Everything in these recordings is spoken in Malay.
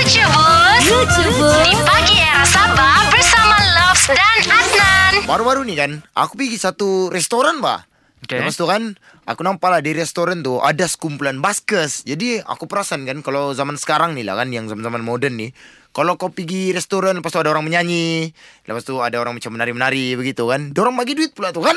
Lucu Bus Lucu Bus Di pagi era Sabah Bersama Loves dan Adnan. Baru-baru ni kan Aku pergi satu restoran bah. Okay. Lepas tu kan Aku nampak lah di restoran tu Ada sekumpulan baskers Jadi aku perasan kan Kalau zaman sekarang ni lah kan Yang zaman-zaman moden ni Kalau kau pergi restoran Lepas tu ada orang menyanyi Lepas tu ada orang macam menari-menari Begitu kan Diorang bagi duit pula tu kan?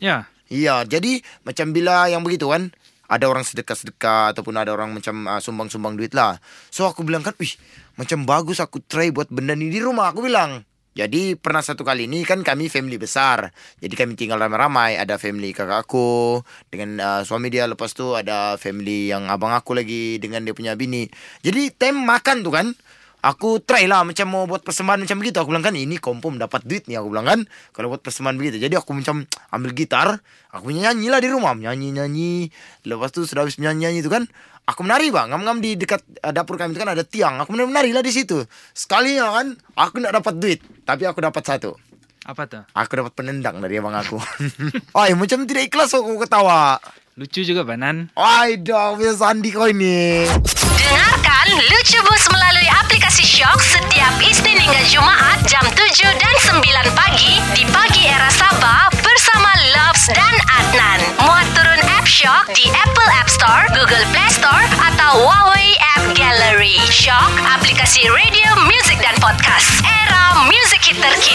Ya. Iya, jadi macam bila yang begitu kan, ada orang sedekah-sedekah ataupun ada orang macam uh, sumbang-sumbang duit lah. So aku bilang kan, wih, macam bagus aku try buat benda ni di rumah, aku bilang. Jadi pernah satu kali ni kan kami family besar. Jadi kami tinggal ramai-ramai. Ada family kakak aku dengan uh, suami dia. Lepas tu ada family yang abang aku lagi dengan dia punya bini. Jadi time makan tu kan, Aku try lah macam mau buat persembahan macam begitu. Aku bilang kan ini confirm dapat duit ni aku bilang kan. Kalau buat persembahan begitu. Jadi aku macam ambil gitar. Aku nyanyi lah di rumah. Nyanyi-nyanyi. Lepas tu sudah habis nyanyi-nyanyi tu kan. Aku menari bang. Ngam-ngam di dekat uh, dapur kami tu kan ada tiang. Aku menari lah di situ. Sekalinya kan aku nak dapat duit. Tapi aku dapat satu. Apa tuh? Aku dapat penendang dari abang aku. Oi, macam tidak ikhlas aku ketawa. Lucu juga Banan. Oi, dah punya sandi kau ini. Dengarkan Store Google Play Store Atau Huawei App Gallery. Shock Aplikasi radio, muzik dan podcast. Era muzik hit terkini